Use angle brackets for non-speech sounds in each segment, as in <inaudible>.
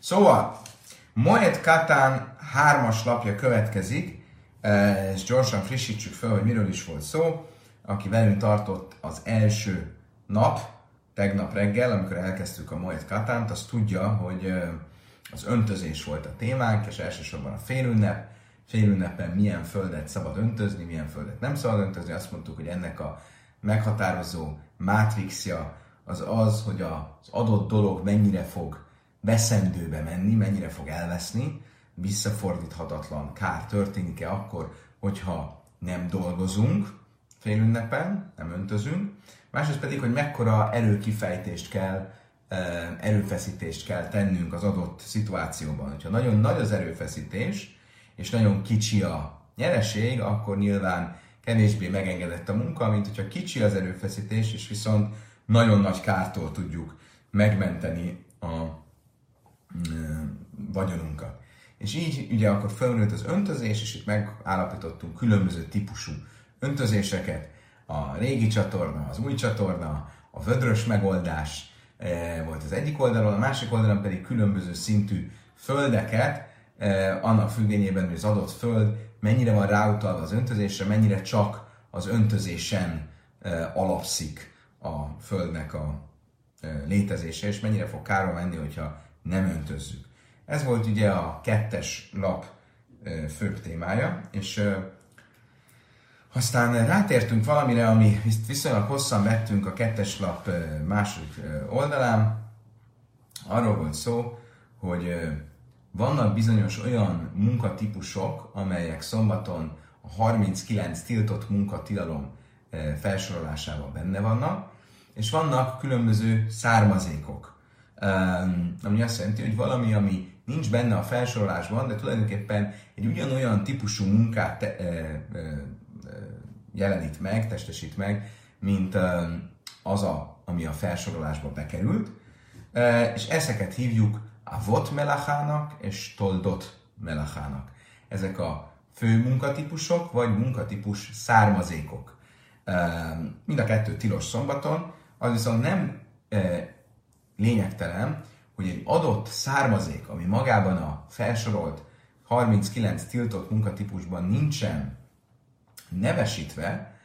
Szóval, Moet Katán hármas lapja következik, eh, és gyorsan frissítsük fel, hogy miről is volt szó. Aki velünk tartott az első nap, tegnap reggel, amikor elkezdtük a Moet Katánt, az tudja, hogy eh, az öntözés volt a témánk, és elsősorban a félünnep. Félünnepen milyen földet szabad öntözni, milyen földet nem szabad öntözni. Azt mondtuk, hogy ennek a meghatározó mátrixja az az, hogy az adott dolog mennyire fog veszendőbe menni, mennyire fog elveszni, visszafordíthatatlan kár történik-e akkor, hogyha nem dolgozunk félünnepen, nem öntözünk. Másrészt pedig, hogy mekkora erőkifejtést kell, erőfeszítést kell tennünk az adott szituációban. Hogyha nagyon nagy az erőfeszítés, és nagyon kicsi a nyereség, akkor nyilván kevésbé megengedett a munka, mint hogyha kicsi az erőfeszítés, és viszont nagyon nagy kártól tudjuk megmenteni a vagyonunkat. És így ugye akkor felmerült az öntözés, és itt megállapítottunk különböző típusú öntözéseket, a régi csatorna, az új csatorna, a vödrös megoldás volt az egyik oldalon, a másik oldalon pedig különböző szintű földeket, annak függvényében, hogy az adott föld mennyire van ráutalva az öntözésre, mennyire csak az öntözésen alapszik a földnek a létezése, és mennyire fog kárba menni, hogyha nem öntözzük. Ez volt ugye a kettes lap főbb témája, és aztán rátértünk valamire, ami viszonylag hosszan vettünk a kettes lap második oldalán. Arról volt szó, hogy vannak bizonyos olyan munkatípusok, amelyek szombaton a 39 tiltott munkatilalom felsorolásában benne vannak, és vannak különböző származékok ami azt jelenti, hogy valami, ami nincs benne a felsorolásban, de tulajdonképpen egy ugyanolyan típusú munkát te, e, e, jelenít meg, testesít meg, mint az, a, ami a felsorolásba bekerült, és ezeket hívjuk a vot melachának és toldot melachának. Ezek a fő munkatípusok, vagy munkatípus származékok. Mind a kettő tilos szombaton, az viszont nem lényegtelen, hogy egy adott származék, ami magában a felsorolt 39 tiltott munkatípusban nincsen nevesítve,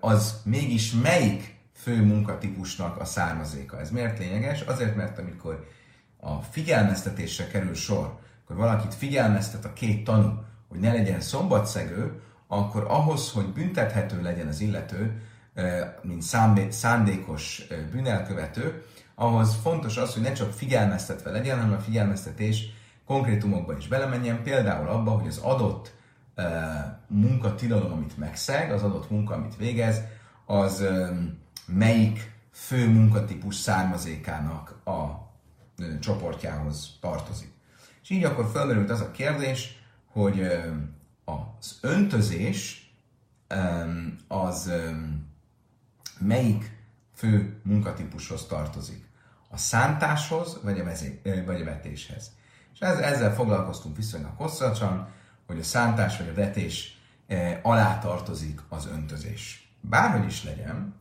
az mégis melyik fő munkatípusnak a származéka. Ez miért lényeges? Azért, mert amikor a figyelmeztetésre kerül sor, akkor valakit figyelmeztet a két tanú, hogy ne legyen szombatszegő, akkor ahhoz, hogy büntethető legyen az illető, mint szándékos bűnelkövető, ahhoz fontos az, hogy ne csak figyelmeztetve legyen, hanem a figyelmeztetés konkrétumokba is belemenjen, például abba, hogy az adott uh, munkatilalom, amit megszeg, az adott munka, amit végez, az um, melyik fő munkatípus származékának a uh, csoportjához tartozik. És így akkor felmerült az a kérdés, hogy uh, az öntözés um, az um, melyik fő munkatípushoz tartozik a szántáshoz, vagy a, vezé, vagy a vetéshez. És ezzel foglalkoztunk viszonylag hosszasan, hogy a szántás vagy a vetés alá tartozik az öntözés. Bárhogy is legyen,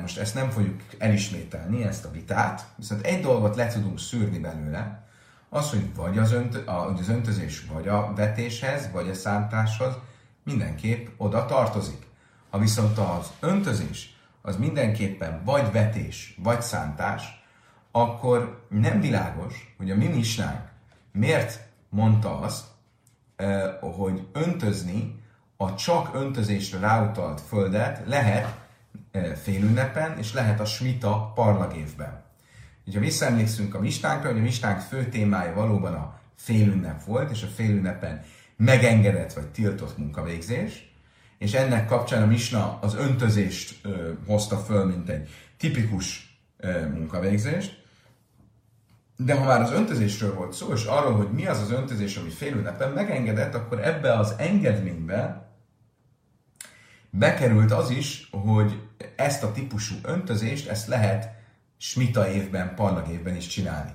most ezt nem fogjuk elismételni, ezt a vitát, viszont egy dolgot le tudunk szűrni belőle, az, hogy vagy az, önt, a, az öntözés vagy a vetéshez, vagy a szántáshoz mindenképp oda tartozik. Ha viszont az öntözés az mindenképpen vagy vetés, vagy szántás, akkor nem világos, hogy a mi misnánk miért mondta azt, hogy öntözni a csak öntözésre ráutalt földet lehet félünnepen, és lehet a smita parlagévben. Ha visszaemlékszünk a mistánkra, hogy a mistánk fő témája valóban a félünnep volt, és a félünnepen megengedett vagy tiltott munkavégzés, és ennek kapcsán a misna az öntözést ö, hozta föl, mint egy tipikus ö, munkavégzést, de ha már az öntözésről volt szó, és arról, hogy mi az az öntözés, ami félünnepen megengedett, akkor ebbe az engedménybe bekerült az is, hogy ezt a típusú öntözést, ezt lehet smita évben, parlag évben is csinálni.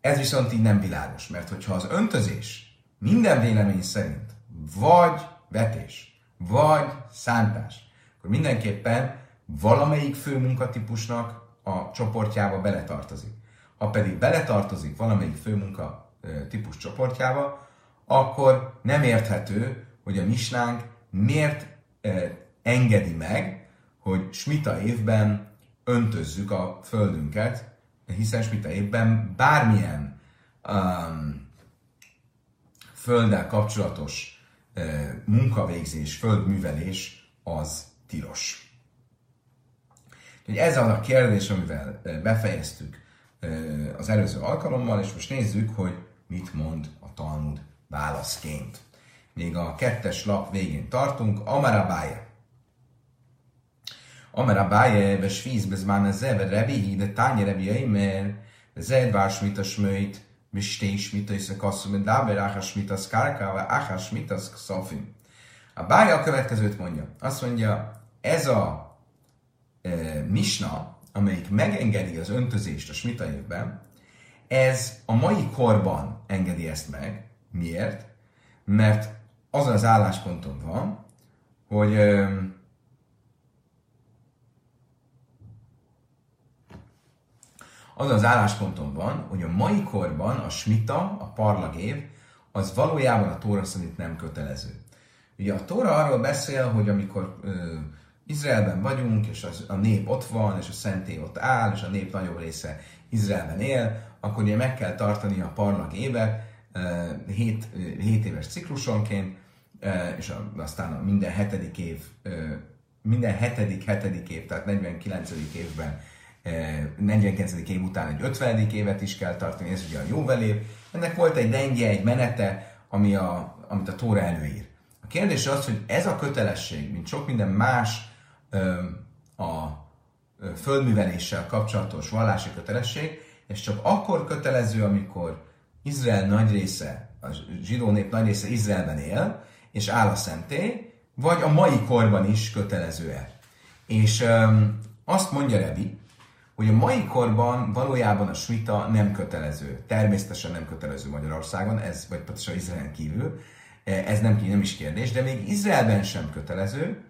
Ez viszont így nem világos, mert hogyha az öntözés minden vélemény szerint vagy vetés, vagy szántás, akkor mindenképpen valamelyik fő munkatípusnak a csoportjába beletartozik. Ha pedig beletartozik valamelyik főmunka típus csoportjába, akkor nem érthető, hogy a misnánk miért engedi meg, hogy smita évben öntözzük a földünket, hiszen smita évben bármilyen um, földdel kapcsolatos munkavégzés, földművelés az tilos. Úgyhogy ez az a kérdés, amivel befejeztük az előző alkalommal, és most nézzük, hogy mit mond a Talmud válaszként. Még a kettes lap végén tartunk, Amarabája. Amarabája, ve svíz bezmán zeve, rebi, de tányi rebi eimer, zed vás mit a smőit, mistés mit a iszakasszum, de dáber áhás mit a szkárká, áhás mit a szafim. A bája a következőt mondja. Azt mondja, ez a misna, amelyik megengedi az öntözést a smita évben, ez a mai korban engedi ezt meg. Miért? Mert az az állásponton van, hogy az az állásponton van, hogy a mai korban a smita, a parlagév, az valójában a Tóra szerint nem kötelező. Ugye a Tóra arról beszél, hogy amikor ö, Izraelben vagyunk, és az, a nép ott van, és a szenté ott áll, és a nép nagyobb része Izraelben él, akkor ugye meg kell tartani a parlag évet 7, 7 éves ciklusonként, és aztán a minden hetedik év, minden hetedik, hetedik év, tehát 49. évben 49. év után egy 50. évet is kell tartani, ez ugye a jóvelév. Ennek volt egy dengje, egy menete, ami a, amit a Tóra előír. A kérdés az, hogy ez a kötelesség, mint sok minden más a földműveléssel kapcsolatos vallási kötelesség, és csak akkor kötelező, amikor Izrael nagy része, a zsidó nép nagy része Izraelben él, és áll a szentély, vagy a mai korban is kötelező-e. És öm, azt mondja Rebi, hogy a mai korban valójában a smita nem kötelező. Természetesen nem kötelező Magyarországon, ez, vagy pontosan Izraelen kívül, ez nem, nem is kérdés, de még Izraelben sem kötelező,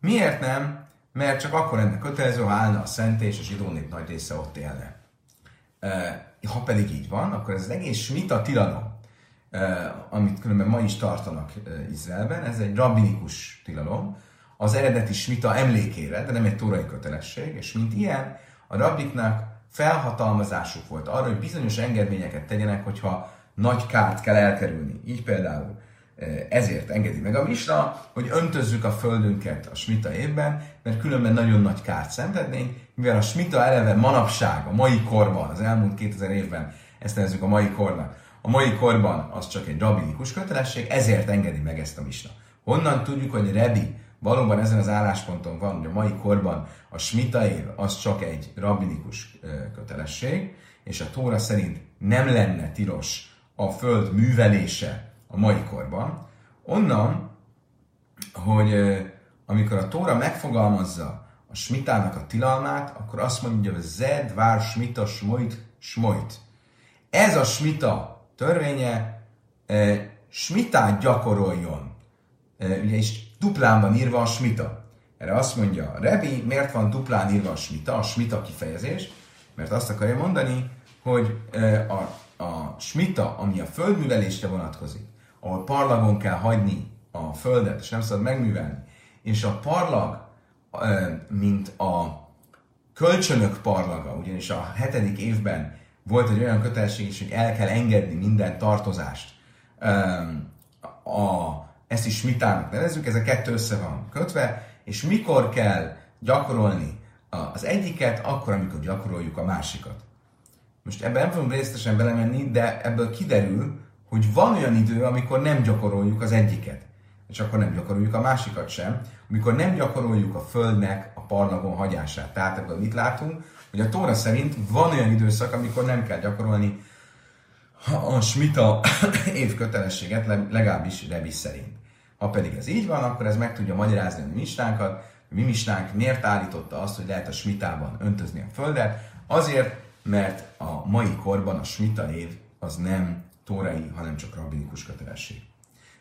Miért nem? Mert csak akkor ennek kötelező, ha állna a szent és a zsidó nép nagy része ott élne. Ha pedig így van, akkor ez az egész smita tilalom, amit különben ma is tartanak Izraelben, ez egy rabbinikus tilalom, az eredeti smita emlékére, de nem egy tórai kötelesség, és mint ilyen, a rabbiknak felhatalmazásuk volt arra, hogy bizonyos engedményeket tegyenek, hogyha nagy kárt kell elkerülni. Így például ezért engedi meg a misna, hogy öntözzük a földünket a smita évben, mert különben nagyon nagy kárt szenvednénk, mivel a smita eleve manapság, a mai korban, az elmúlt 2000 évben, ezt nevezzük a mai kornak, a mai korban az csak egy rabinikus kötelesség, ezért engedi meg ezt a misna. Honnan tudjuk, hogy Rebi valóban ezen az állásponton van, hogy a mai korban a smita év az csak egy rabinikus kötelesség, és a Tóra szerint nem lenne tilos a föld művelése a mai korban. Onnan, hogy amikor a Tóra megfogalmazza a smitának a tilalmát, akkor azt mondja, hogy zed, vár, smita, smoit, smoit. Ez a smita törvénye, smitát gyakoroljon. Ugye is duplán van írva a smita. Erre azt mondja, Rebi, miért van duplán írva a smita, a smita kifejezés? Mert azt akarja mondani, hogy e, a, a smita, ami a földművelésre vonatkozik, ahol parlagon kell hagyni a földet, és nem szabad megművelni, és a parlag, mint a kölcsönök parlaga, ugyanis a hetedik évben volt egy olyan kötelesség is, hogy el kell engedni minden tartozást. A, ezt is smitának nevezzük, ez a kettő össze van kötve, és mikor kell gyakorolni az egyiket, akkor, amikor gyakoroljuk a másikat. Most ebben nem fogunk részletesen belemenni, de ebből kiderül, hogy van olyan idő, amikor nem gyakoroljuk az egyiket, és akkor nem gyakoroljuk a másikat sem, amikor nem gyakoroljuk a Földnek a parlagon hagyását. Tehát ebből mit látunk? Hogy a Tóra szerint van olyan időszak, amikor nem kell gyakorolni a smita <coughs> év kötelességet, legalábbis Rebi szerint. Ha pedig ez így van, akkor ez meg tudja magyarázni a mi mistánkat, a mi mistánk miért állította azt, hogy lehet a smitában öntözni a földet, azért, mert a mai korban a smita év az nem tórai, hanem csak rabbinikus kötelesség.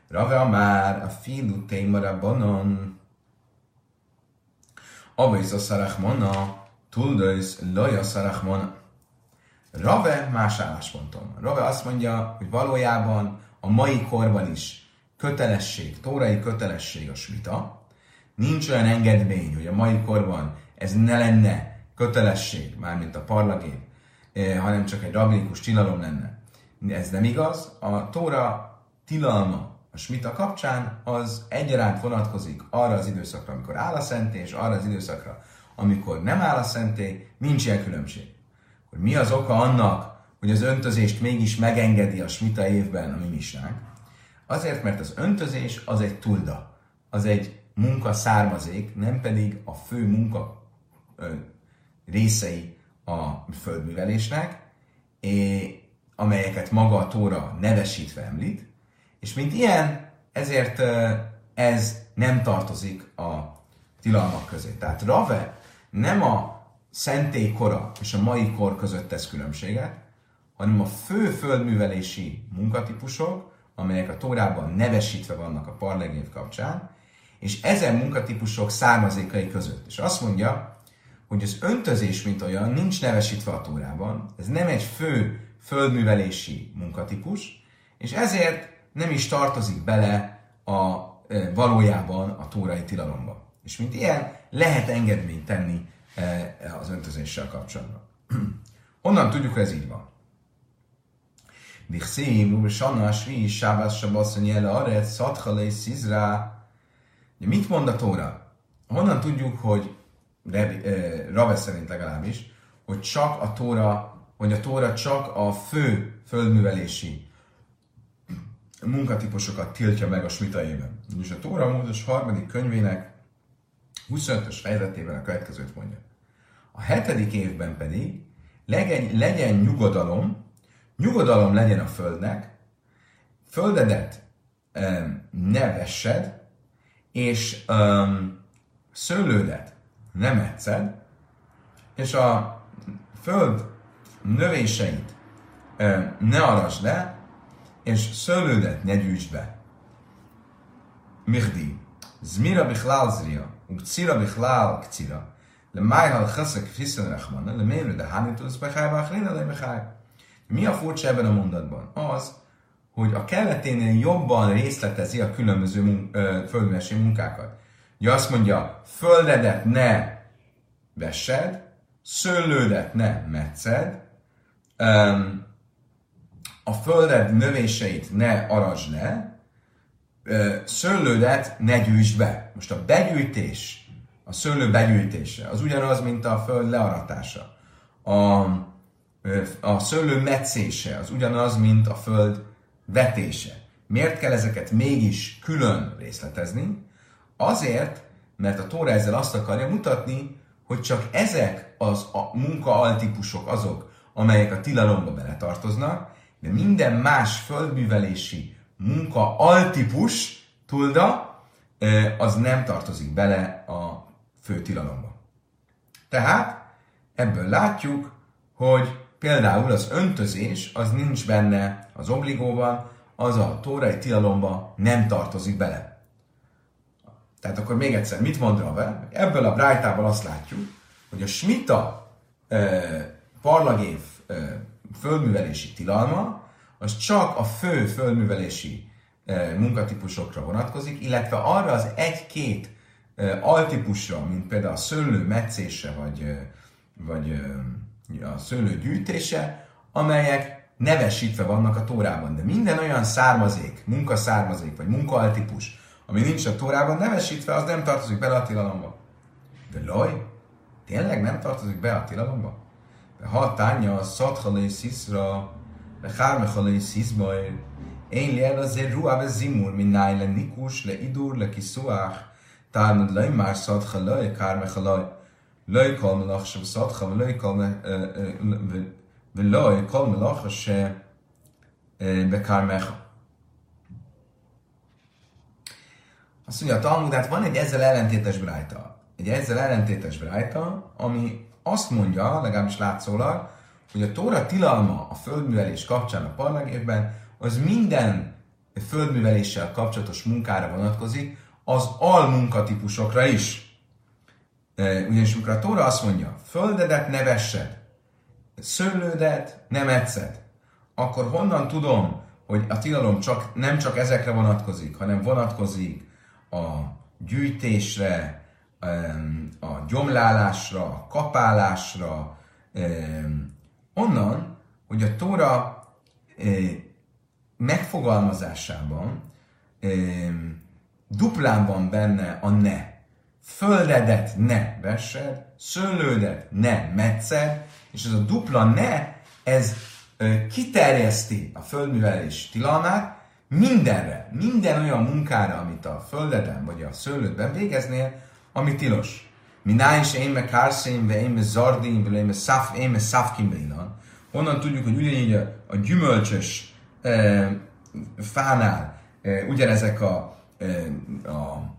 Rave már a filu témara bonon. Abba is a szarachmona, tuldöjsz loja szarachmona. Rave más állásponton. Rave azt mondja, hogy valójában a mai korban is kötelesség, tórai kötelesség a smita. Nincs olyan engedmény, hogy a mai korban ez ne lenne kötelesség, mármint a parlagép, eh, hanem csak egy rabbinikus tilalom lenne. Ez nem igaz. A tóra tilalma a smita kapcsán az egyaránt vonatkozik arra az időszakra, amikor áll a szentély, és arra az időszakra, amikor nem áll a szentély, nincs ilyen különbség. Hogy mi az oka annak, hogy az öntözést mégis megengedi a smita évben a mi? Azért, mert az öntözés az egy tulda, az egy munka származék, nem pedig a fő munka részei a földművelésnek, amelyeket maga a Tóra nevesítve említ, és mint ilyen, ezért ez nem tartozik a tilalmak közé. Tehát Rave nem a szentélykora és a mai kor között tesz különbséget, hanem a fő földművelési munkatípusok, amelyek a Tórában nevesítve vannak a parlegév kapcsán, és ezen munkatípusok származékai között. És azt mondja, hogy az öntözés, mint olyan, nincs nevesítve a Tórában, ez nem egy fő földművelési munkatípus, és ezért nem is tartozik bele a, e, valójában a tórai tilalomba. És mint ilyen, lehet engedményt tenni e, az öntözéssel kapcsolatban. <clears throat> Honnan tudjuk, hogy ez így van? Dichszim, Uber Sanna, Svi, Sábász, Sabasz, Nyele, Aret, Szathalé, Szizrá. Mit mond a Tóra? Honnan tudjuk, hogy Rave szerint legalábbis, hogy csak a Tóra, hogy a Tóra csak a fő földművelési munkatípusokat tiltja meg a smitaiében. És a Tóra Módos harmadik könyvének 25-ös fejezetében a következőt mondja. A hetedik évben pedig legyen, legyen nyugodalom, nyugodalom legyen a földnek, földedet ne vessed, és um, szőlődet nem etszed, és a föld növéseit um, ne arasd le, és szőlődet ne gyűjtsd be. Mihdi. Zmira bichlál zria, ugcira bichlál kcira. Le májhal chaszak fiszen rachmana, le mérő de hánítusz becháj, báchlina le becháj. Mi a furcsa ebben a mondatban? Az, hogy a kelleténél jobban részletezi a különböző mun- földmesi munkákat. Ugye azt mondja, földedet ne vessed, szőlődet ne metszed, a földed növéseit ne arasd le, szőlődet ne gyűjtsd be. Most a begyűjtés, a szőlő begyűjtése, az ugyanaz, mint a föld learatása. A, a szőlő metszése, az ugyanaz, mint a föld vetése. Miért kell ezeket mégis külön részletezni? Azért, mert a Tóra ezzel azt akarja mutatni, hogy csak ezek az a munka azok, amelyek a tilalomba beletartoznak, de minden más földművelési munka altípus, tulda, az nem tartozik bele a fő tilalomba. Tehát ebből látjuk, hogy például az öntözés az nincs benne az obligóban, az a tórai tilalomba nem tartozik bele. Tehát akkor még egyszer, mit mond Rave? Ebből a brájtából azt látjuk, hogy a smita eh, parlagév eh, földművelési tilalma, az csak a fő földművelési e, munkatípusokra vonatkozik, illetve arra az egy-két e, altípusra, mint például a szőlő metszése, vagy, e, vagy a szőlő gyűjtése, amelyek nevesítve vannak a tórában. De minden olyan származék, munkaszármazék vagy munkaaltípus, ami nincs a tórában nevesítve, az nem tartozik bele a tilalomba. De loj, tényleg nem tartozik be a tilalomba? De ha tánya a szathalé sziszra, de hármehalé sziszbaj, én lél azért ruáve zimur, mint náj le nikus, le idur, le kiszuach, tálmad laj már szathalé, kármehalaj. לא יקול מלוך שבסודך ולא יקול ולא יקול מלוך שבקרמך. Azt mondja a Talmud, hát van egy ezzel ellentétes brájta. Egy ezzel ellentétes brájta, ami azt mondja, legalábbis látszólag, hogy a Tóra tilalma a földművelés kapcsán a parlagévben, az minden földműveléssel kapcsolatos munkára vonatkozik, az almunkatípusokra is. Ugyanis amikor a Tóra azt mondja, földedet ne vessed, szőlődet nem etszed, akkor honnan tudom, hogy a tilalom csak, nem csak ezekre vonatkozik, hanem vonatkozik a gyűjtésre, a gyomlálásra, a kapálásra, onnan, hogy a Tóra megfogalmazásában duplán van benne a ne. Földedet ne vessed, szőlődet ne metszed, és ez a dupla ne, ez kiterjeszti a földművelés tilalmát mindenre, minden olyan munkára, amit a földeden vagy a szőlődben végeznél, ami tilos. Mináj is én meg kárszén, ve én meg zardin, ve én meg szaf, én meg szafkin Honnan tudjuk, hogy ugyanígy a, a gyümölcsös e, fánál e, ugyanezek a, e, a,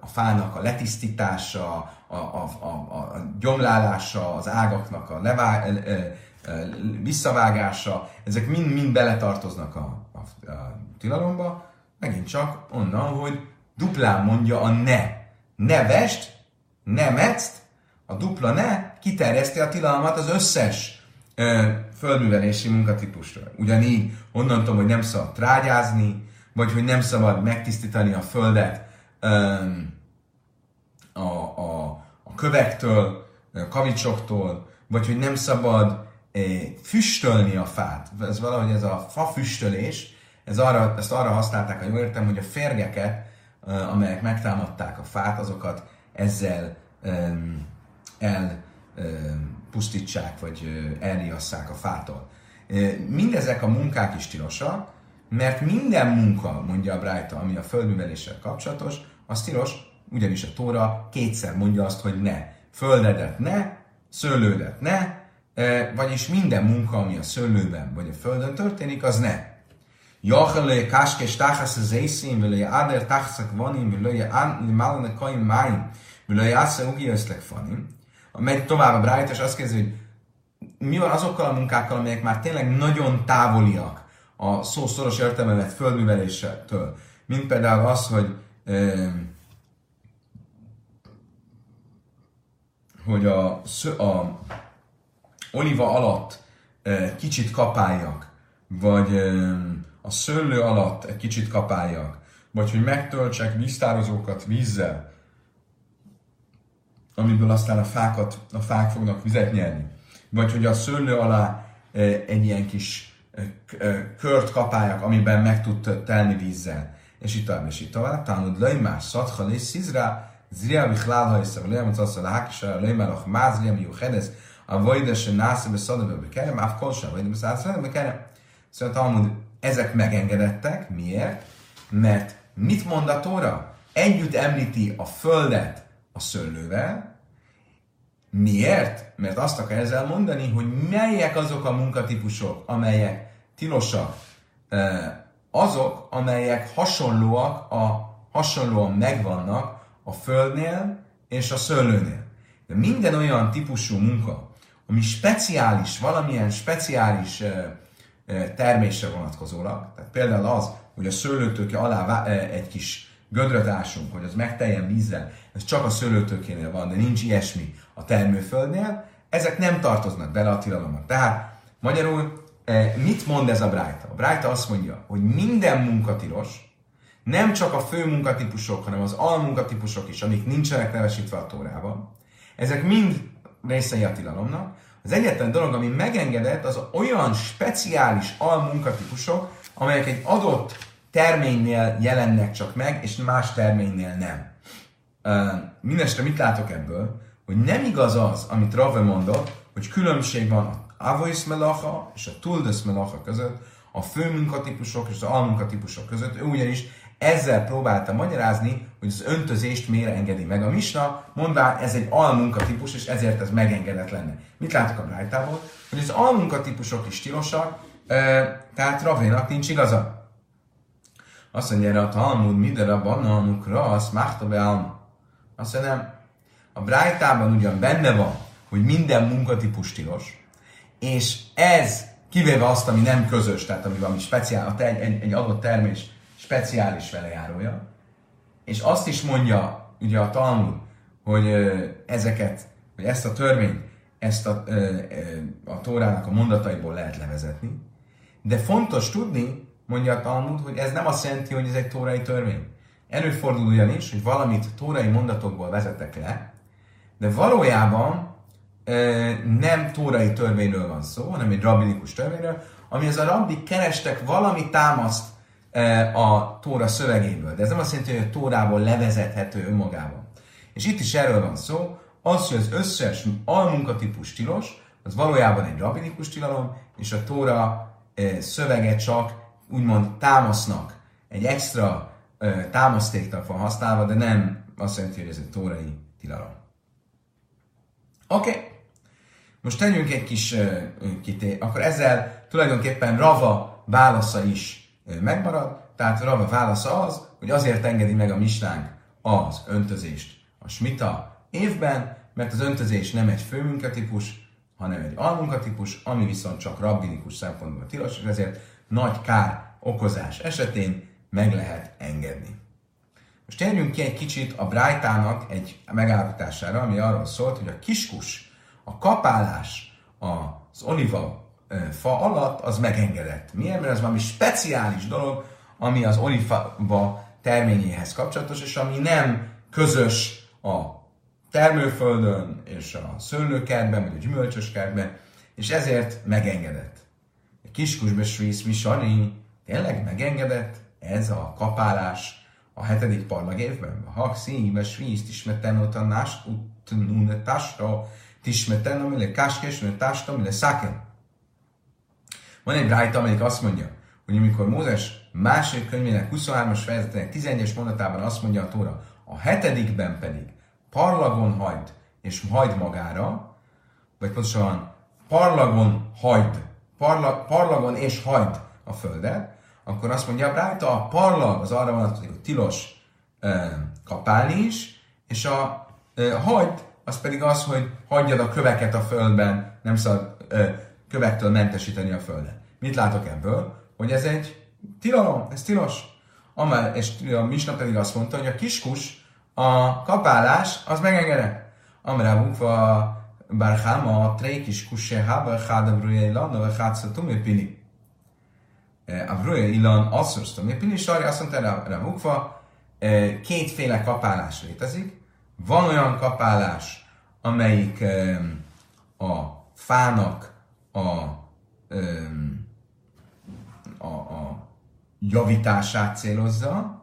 a fának a letisztítása, a, a, a, a gyomlálása, az ágaknak a levá, e, e, visszavágása, ezek mind-mind beletartoznak a, a, a tilalomba, megint csak onnan, hogy duplán mondja a ne. Ne vest, ne metzt, a dupla ne kiterjeszti a tilalmat az összes ö, földművelési munkatípusra. Ugyanígy onnan tudom, hogy nem szabad trágyázni, vagy hogy nem szabad megtisztítani a földet a, a, a kövektől, a kavicsoktól, vagy hogy nem szabad füstölni a fát. Ez valahogy ez a fa füstölés, ez arra, ezt arra használták, hogy értem, hogy a férgeket, amelyek megtámadták a fát, azokat ezzel elpusztítsák, vagy elriasszák a fától. Mindezek a munkák is tilosak, mert minden munka, mondja a Brájta, ami a földműveléssel kapcsolatos, az tilos, ugyanis a Tóra kétszer mondja azt, hogy ne. Földedet ne, szőlődet ne, e, vagyis minden munka, ami a szőlőben vagy a földön történik, az ne. Jachelő, káskés, táhász az észén, vele áder, tachszak vanim, vele málane kaim máim, vele ásze ugi öszlek fanim. Megy tovább a brájt, és azt kezdi, hogy mi van azokkal a munkákkal, amelyek már tényleg nagyon távoliak a szó szoros értelme vett földműveléstől. Mint például az, hogy hogy a, a oliva alatt kicsit kapáljak, vagy a szőlő alatt egy kicsit kapáljak, vagy hogy megtöltsek víztározókat vízzel, amiből aztán a fákat, a fák fognak vizet nyerni, vagy hogy a szőlő alá e, egy ilyen kis e, e, kört kapáljak, amiben meg tud telni vízzel, és itt tovább, és itt tovább. Tánod lejmás, szatha és szizrá, zria vichlál hajsza, vagy lejmác azt a lákisa, lejmálok mázria, mi hedez, a vajdes, násze, beszadva, bekerem, áv kolsa, vagy beszadva, bekerem. Szóval Talmud ezek megengedettek. Miért? Mert mit mond a Tóra? Együtt említi a földet a szőlővel. Miért? Mert azt akar ezzel mondani, hogy melyek azok a munkatípusok, amelyek tilosak, azok, amelyek hasonlóak, a, hasonlóan megvannak a földnél és a szőlőnél. De minden olyan típusú munka, ami speciális, valamilyen speciális termésre vonatkozólag. Tehát például az, hogy a szőlőtőke alá egy kis gödröt ásunk, hogy az megteljen vízzel, ez csak a szőlőtőkénél van, de nincs ilyesmi a termőföldnél, ezek nem tartoznak bele a tilalomba. Tehát magyarul mit mond ez a Brájta? A Brájta azt mondja, hogy minden munka tilos, nem csak a fő munkatípusok, hanem az almunkatípusok is, amik nincsenek nevesítve a tórában, ezek mind részei a tilalomnak, az egyetlen dolog, ami megengedett, az olyan speciális almunkatípusok, amelyek egy adott terménynél jelennek csak meg, és más terménynél nem. Uh, Mindenestre mit látok ebből? Hogy nem igaz az, amit Rave mondott, hogy különbség van a avois melacha és a tuldes melacha között, a fő munkatípusok és az almunkatípusok között. Ő ugyanis ezzel próbálta magyarázni, hogy az öntözést miért engedi meg a misna, mondván ez egy almunkatípus, és ezért ez megengedett lenne. Mit látok a Brájtából? Hogy az almunkatípusok is tilosak, tehát Ravénak nincs igaza. Azt mondja erre a Talmud, minden a bananukra, azt márta be alma. Azt mondja, nem. A Brájtában ugyan benne van, hogy minden munkatípus tilos, és ez kivéve azt, ami nem közös, tehát ami valami speciál, egy, egy, egy adott termés speciális velejárója, és azt is mondja ugye a Talmud, hogy ezeket, hogy ezt a törvényt ezt a, a Tórának a mondataiból lehet levezetni, de fontos tudni, mondja a Talmud, hogy ez nem azt jelenti, hogy ez egy tórai törvény. Előfordul ugyanis, hogy valamit tórai mondatokból vezetek le, de valójában nem tórai törvényről van szó, hanem egy rabbinikus törvényről, ami az a rabbik kerestek valami támaszt a tóra szövegéből. De ez nem azt jelenti, hogy a tórából levezethető önmagában. És itt is erről van szó, az, hogy az összes almunkatípus tilos, az valójában egy rabbinikus tilalom, és a tóra szövege csak úgymond támasznak, egy extra támasztéknak van használva, de nem azt jelenti, hogy ez egy tórai tilalom. Oké. Okay. Most tegyünk egy kis uh, kité, akkor ezzel tulajdonképpen Rava válasza is megmarad, tehát Rava válasza az, hogy azért engedi meg a misnánk az öntözést a smita évben, mert az öntözés nem egy főmunkatípus, hanem egy almunkatípus, ami viszont csak rabbinikus szempontból tilos, és ezért nagy kár okozás esetén meg lehet engedni. Most térjünk ki egy kicsit a Brájtának egy megállapítására, ami arról szólt, hogy a kiskus, a kapálás az oliva fa alatt, az megengedett. Miért? Mert ez valami speciális dolog, ami az oliva terményéhez kapcsolatos, és ami nem közös a termőföldön, és a szőlőkertben, vagy a gyümölcsöskertben, és ezért megengedett. A kiskusbe svísz misani, tényleg megengedett ez a kapálás a hetedik parlag évben? Ha szíve svísz, tismeten ott a nást, utnune tasta, tismeten, amire káskes, amire tasta, amire száken. Van egy rájta, amelyik azt mondja, hogy amikor Mózes második könyvének 23-as fejezetének 11-es mondatában azt mondja a Tóra, a hetedikben pedig parlagon hagyd, és hagyd magára, vagy pontosan parlagon hagyd, parla, parlagon és hagyd a földet, akkor azt mondja rajta, a parlag az arra vonatkozik, hogy tilos e, kapálni is, és a e, hagyd, az pedig az, hogy hagyjad a köveket a földben, nem szabad e, kövektől mentesíteni a földet. Mit látok ebből? Hogy ez egy tilalom, ez tilos. Amár, és a Misna pedig azt mondta, hogy a kiskus, a kapálás, az megengedett. Amrá bukva barháma, trékis kusse, hába, háda, brujjai, landa, vagy hátszat, pili. Avroja Ilan asszorsztom. Pili Sarja azt mondta erre Mukva, e, kétféle kapálás létezik. Van olyan kapálás, amelyik a fának a, a, a javítását célozza,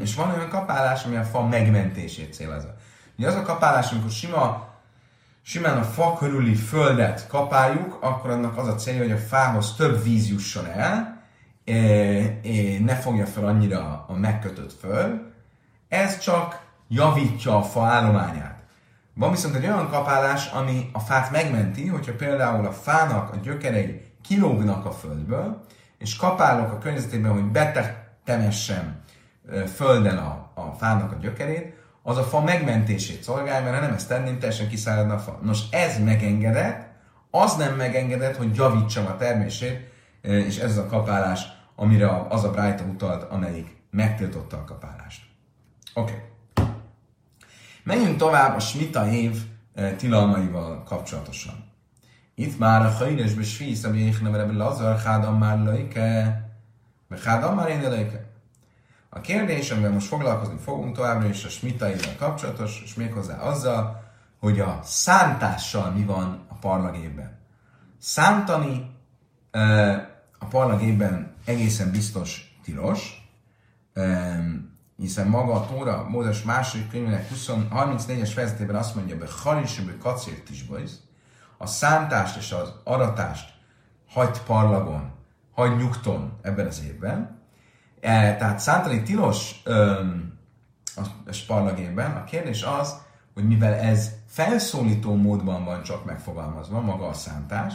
és van olyan kapálás, ami a fa megmentését célozza. Ugye az a kapálás, amikor sima simán a fa körüli földet kapáljuk, akkor annak az a célja, hogy a fához több víz jusson el, ne fogja fel annyira a megkötött föld. Ez csak javítja a fa állományát. Van viszont egy olyan kapálás, ami a fát megmenti, hogyha például a fának a gyökerei kilógnak a földből, és kapálok a környezetében, hogy betemessem földen a, a fának a gyökerét, az a fa megmentését szolgálja, mert ha nem ezt tenném, teljesen kiszáradna a fa. Nos, ez megengedett, az nem megengedett, hogy javítsam a termését, és ez a kapálás, amire az a Brighton utalt, amelyik megtiltotta a kapálást. Oké. Okay. Menjünk tovább a Smita év e, tilalmaival kapcsolatosan. Itt már a hajnesbe svísz, ami én nevelem Lazar, hádam már lőke, meg hádam már én lőke. A kérdés, amivel most foglalkozni fogunk továbbra is a smitaival kapcsolatos, és méghozzá azzal, hogy a szántással mi van a parlagében. Szántani a parlagében egészen biztos tilos, hiszen maga a Tóra Mózes második könyvének 34-es fejezetében azt mondja, hogy Harisöbő kacért is a szántást és az aratást hagyd parlagon, hagyd nyugton ebben az évben, E, tehát szántani tilos öm, a sparlagénben. A kérdés az, hogy mivel ez felszólító módban van csak megfogalmazva, maga a szántás,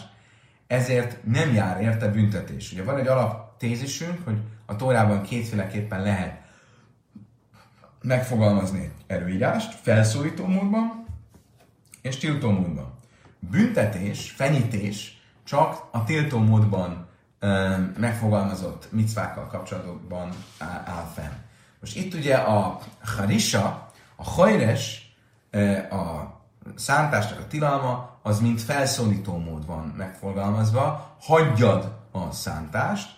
ezért nem jár érte büntetés. Ugye van egy alaptézisünk, hogy a Tórában kétféleképpen lehet megfogalmazni egy erőírást, felszólító módban és tiltó módban. Büntetés, fenyítés csak a tiltó módban megfogalmazott micvákkal kapcsolatban áll fenn. Most itt ugye a harisha, a hajres, a szántásnak a tilalma, az mint felszólító mód van megfogalmazva, hagyjad a szántást,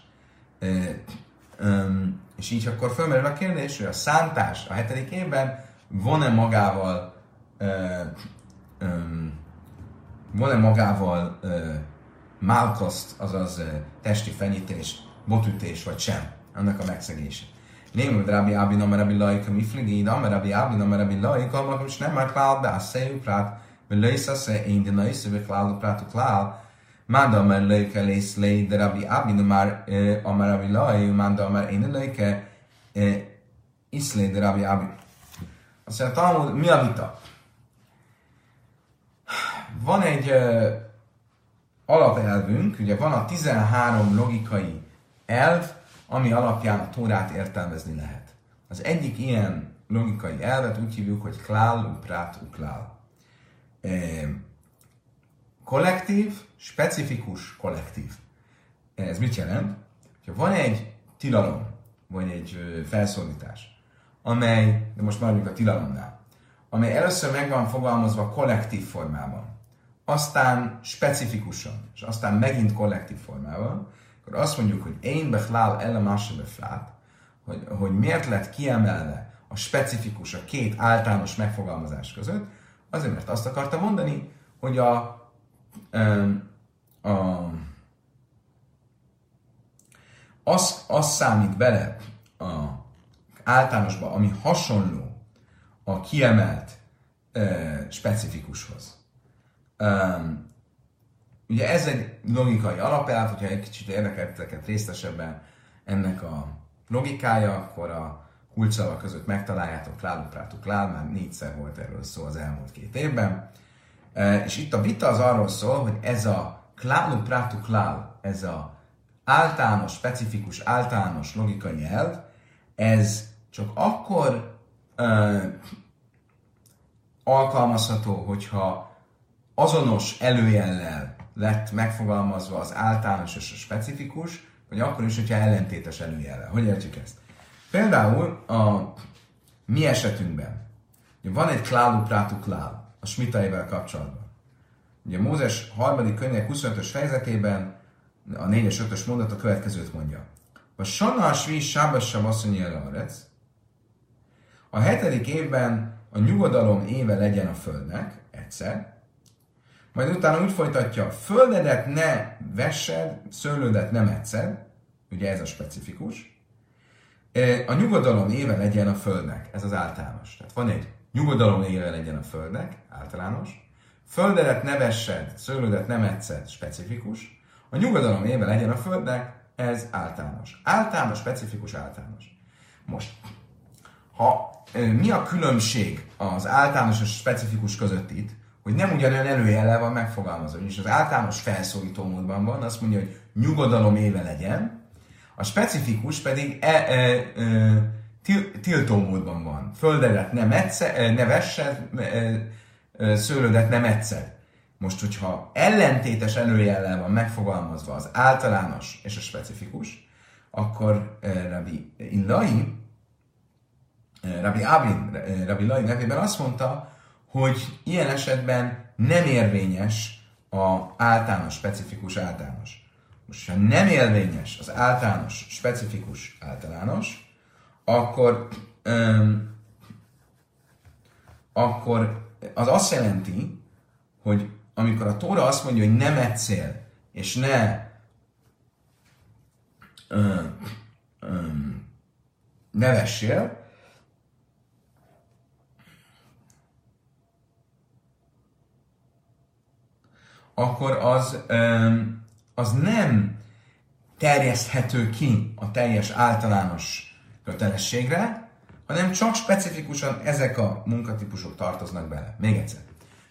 és így akkor fölmerül a kérdés, hogy a szántás a hetedik évben van-e magával ö, ö, van-e magával ö, málkaszt, azaz ö, testi fenyítés, botütés vagy sem, annak a megszegése. Némű drábi namerabi amerabi lajka mifligi, amerabi ábin namerabi lajka, magam is nem már klál, de a szejük rát, vagy lősz a szej, én de nősz, vagy klál, prát, klál, Manda már lőke lészlé, de Rabbi Abinu már, amár Rabbi Lai, Manda már én lőke, iszlé, de Rabbi Abinu. Azt mondja, Talmud, mi a vita? Van egy uh, alapelvünk, ugye van a 13 logikai elv, ami alapján a Tórát értelmezni lehet. Az egyik ilyen logikai elvet úgy hívjuk, hogy klál, uprát, uklál. E, kollektív, specifikus kollektív. Ez mit jelent? Ha van egy tilalom, vagy egy felszólítás, amely, de most maradjunk a tilalomnál, amely először meg van fogalmazva kollektív formában, aztán specifikusan, és aztán megint kollektív formában, akkor azt mondjuk, hogy én bechlál el a beflát, hogy, hogy miért lett kiemelve a specifikus, a két általános megfogalmazás között, Azért, mert azt akarta mondani, hogy a, a az, az számít bele a általánosba, ami hasonló a kiemelt e, specifikushoz. Um, ugye ez egy logikai alapelv, hogyha egy kicsit érdekelteket részletesebben ennek a logikája, akkor a kulcsszavak között megtaláljátok kláluprátu klál, már négyszer volt erről szó az elmúlt két évben. E, és itt a vita az arról szól, hogy ez a kláluprátu klál, ez a általános, specifikus, általános logikai elv, ez csak akkor ö, alkalmazható, hogyha azonos előjellel lett megfogalmazva az általános és a specifikus, vagy akkor is, hogyha ellentétes előjellel. Hogy értjük ezt? Például a mi esetünkben van egy klálu prátu klál a smitaivel kapcsolatban. Ugye Mózes harmadik könyvek 25-ös fejezetében a 4-es 5-ös mondat a következőt mondja. A Sana a Svi Sábas sem A hetedik évben a nyugodalom éve legyen a földnek, egyszer, majd utána úgy folytatja, földedet ne vessed, szőlődet nem egyszer, ugye ez a specifikus, a nyugodalom éve legyen a Földnek, ez az általános. Tehát van egy nyugodalom éve legyen a Földnek, általános, földelet ne vessed, szőlődet nem etszed, specifikus, a nyugodalom éve legyen a Földnek, ez általános. Általános, specifikus, általános. Most, ha mi a különbség az általános és specifikus között itt, hogy nem ugyanolyan előjellel van megfogalmazva, és az általános felszólító módban van, azt mondja, hogy nyugodalom éve legyen, a specifikus pedig e, e, e, til, tiltó módban van. Földedet nem, egyszer, e, ne vessed, e, szőlődet nem egyszer. Most, hogyha ellentétes előjellel van megfogalmazva az általános és a specifikus, akkor Rabbi Illai, Rabbi Abin, Rabbi Illai nevében azt mondta, hogy ilyen esetben nem érvényes a általános, specifikus általános. Most, ha nem élvényes az általános, specifikus általános, akkor, um, akkor az azt jelenti, hogy amikor a Tóra azt mondja, hogy nem etszél, és ne um, um, nevessél, akkor az um, az nem terjeszthető ki a teljes általános kötelességre, hanem csak specifikusan ezek a munkatípusok tartoznak bele. Még egyszer.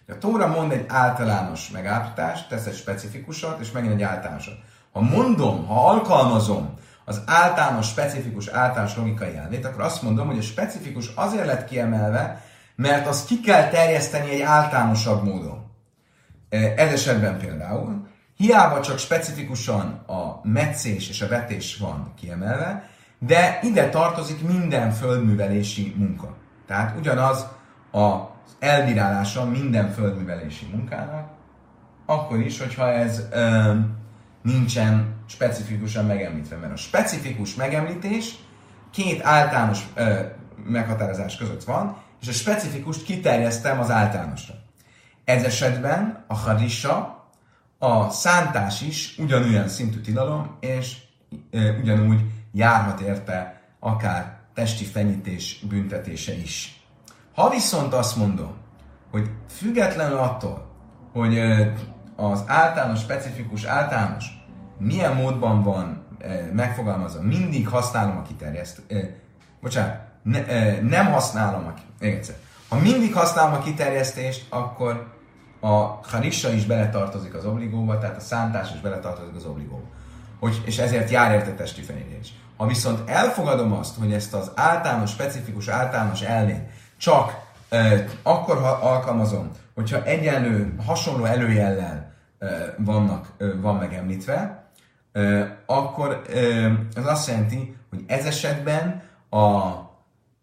A Tóra mond egy általános megállapítást, tesz egy specifikusat, és megint egy általánosat. Ha mondom, ha alkalmazom az általános, specifikus, általános logikai elvét, akkor azt mondom, hogy a specifikus azért lett kiemelve, mert azt ki kell terjeszteni egy általánosabb módon. Ez esetben például Hiába csak specifikusan a meccés és a vetés van kiemelve, de ide tartozik minden földművelési munka. Tehát ugyanaz a elbírálása minden földművelési munkának, akkor is, hogyha ez ö, nincsen specifikusan megemlítve. Mert a specifikus megemlítés két általános ö, meghatározás között van, és a specifikust kiterjesztem az általánosra. Ez esetben a harissa, a szántás is ugyanolyan szintű tilalom, és e, ugyanúgy járhat érte akár testi fenyítés büntetése is. Ha viszont azt mondom, hogy függetlenül attól, hogy az általános, specifikus általános milyen módban van megfogalmazva, mindig használom a kiterjeszt, bocsánat, ne, nem használom a, egyszer, ha mindig használom a kiterjesztést, akkor a harissa is beletartozik az obligóba, tehát a szántás is beletartozik az obligóba. Hogy, és ezért jár érte testi fenyítés. Ha viszont elfogadom azt, hogy ezt az általános, specifikus általános elvét csak e, akkor ha alkalmazom, hogyha egyenlő, hasonló előjellel e, vannak, e, van megemlítve, e, akkor e, ez azt jelenti, hogy ez esetben a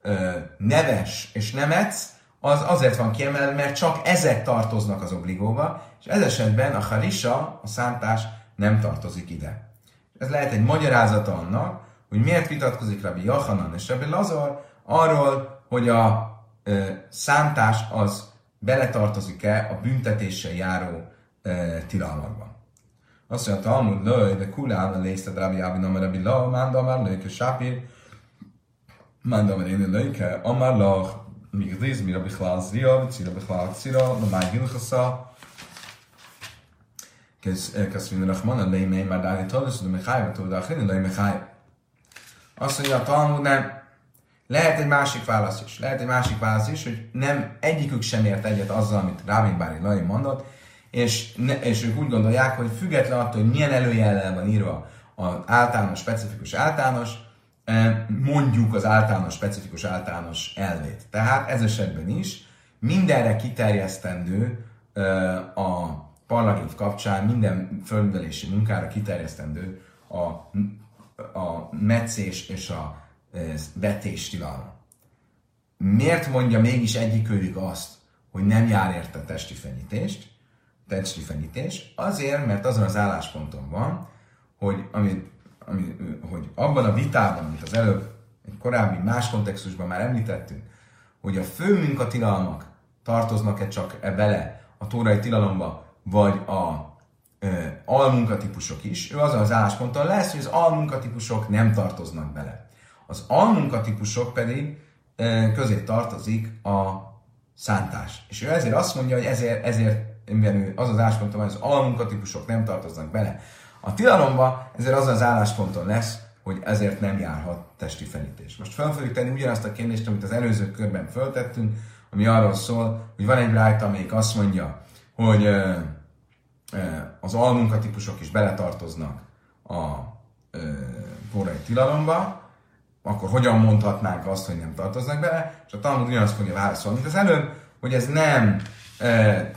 e, neves és nemetsz az azért van kiemelve, mert csak ezek tartoznak az obligóba, és ez esetben a harisa, a szántás nem tartozik ide. Ez lehet egy magyarázata annak, hogy miért vitatkozik Rabbi Yochanan és Rabbi Lazar arról, hogy a ö, szántás az beletartozik-e a büntetéssel járó ö, tilalmakban. Azt mondja, Talmud lőj, de kulál a lészted Rabbi Abinam, Rabbi La, Mándam, Lőjke, Sápir, Mándam, Lőjke, Amar Lach, מגדיז מירה בכלל זריעה וצירה בכלל צירה, למאי הלכסה, כספין רחמנה, לא ימי מרדני תולס, למחי ותעודה אחרים, לא ימחי. Azt mondja a Talmud, nem. Lehet egy másik válasz is. Lehet egy másik válasz is, hogy nem egyikük sem ért egyet azzal, amit Rávin Bári Lai mondott, és, ne, és ők úgy gondolják, hogy független attól, hogy milyen előjellel van írva az általános, specifikus általános, mondjuk az általános, specifikus általános elvét. Tehát ez esetben is mindenre kiterjesztendő a parlagév kapcsán, minden fölművelési munkára kiterjesztendő a, a meccés és a vetés tilalma. Miért mondja mégis egyikőjük azt, hogy nem jár érte testi fenyítést, testi fenyítés? Azért, mert azon az állásponton van, hogy amit ami, hogy abban a vitában, amit az előbb egy korábbi más kontextusban már említettünk, hogy a fő munkatilalmak tartoznak-e csak e bele a tórai tilalomba, vagy a almunkatípusok is, ő azon az állásponton lesz, hogy az almunkatípusok nem tartoznak bele. Az almunkatípusok pedig közé tartozik a szántás. És ő ezért azt mondja, hogy ezért, ezért mivel az az állásponton, hogy az almunkatípusok nem tartoznak bele, a tilalomba ezért az az állásponton lesz, hogy ezért nem járhat testi fenítés. Most fel fogjuk tenni ugyanazt a kérdést, amit az előző körben föltettünk, ami arról szól, hogy van egy rájta, amelyik azt mondja, hogy az almunkatípusok is beletartoznak a korai tilalomba, akkor hogyan mondhatnánk azt, hogy nem tartoznak bele, és a Talmud ugyanazt fogja válaszolni, mint az előbb, hogy ez nem e, e,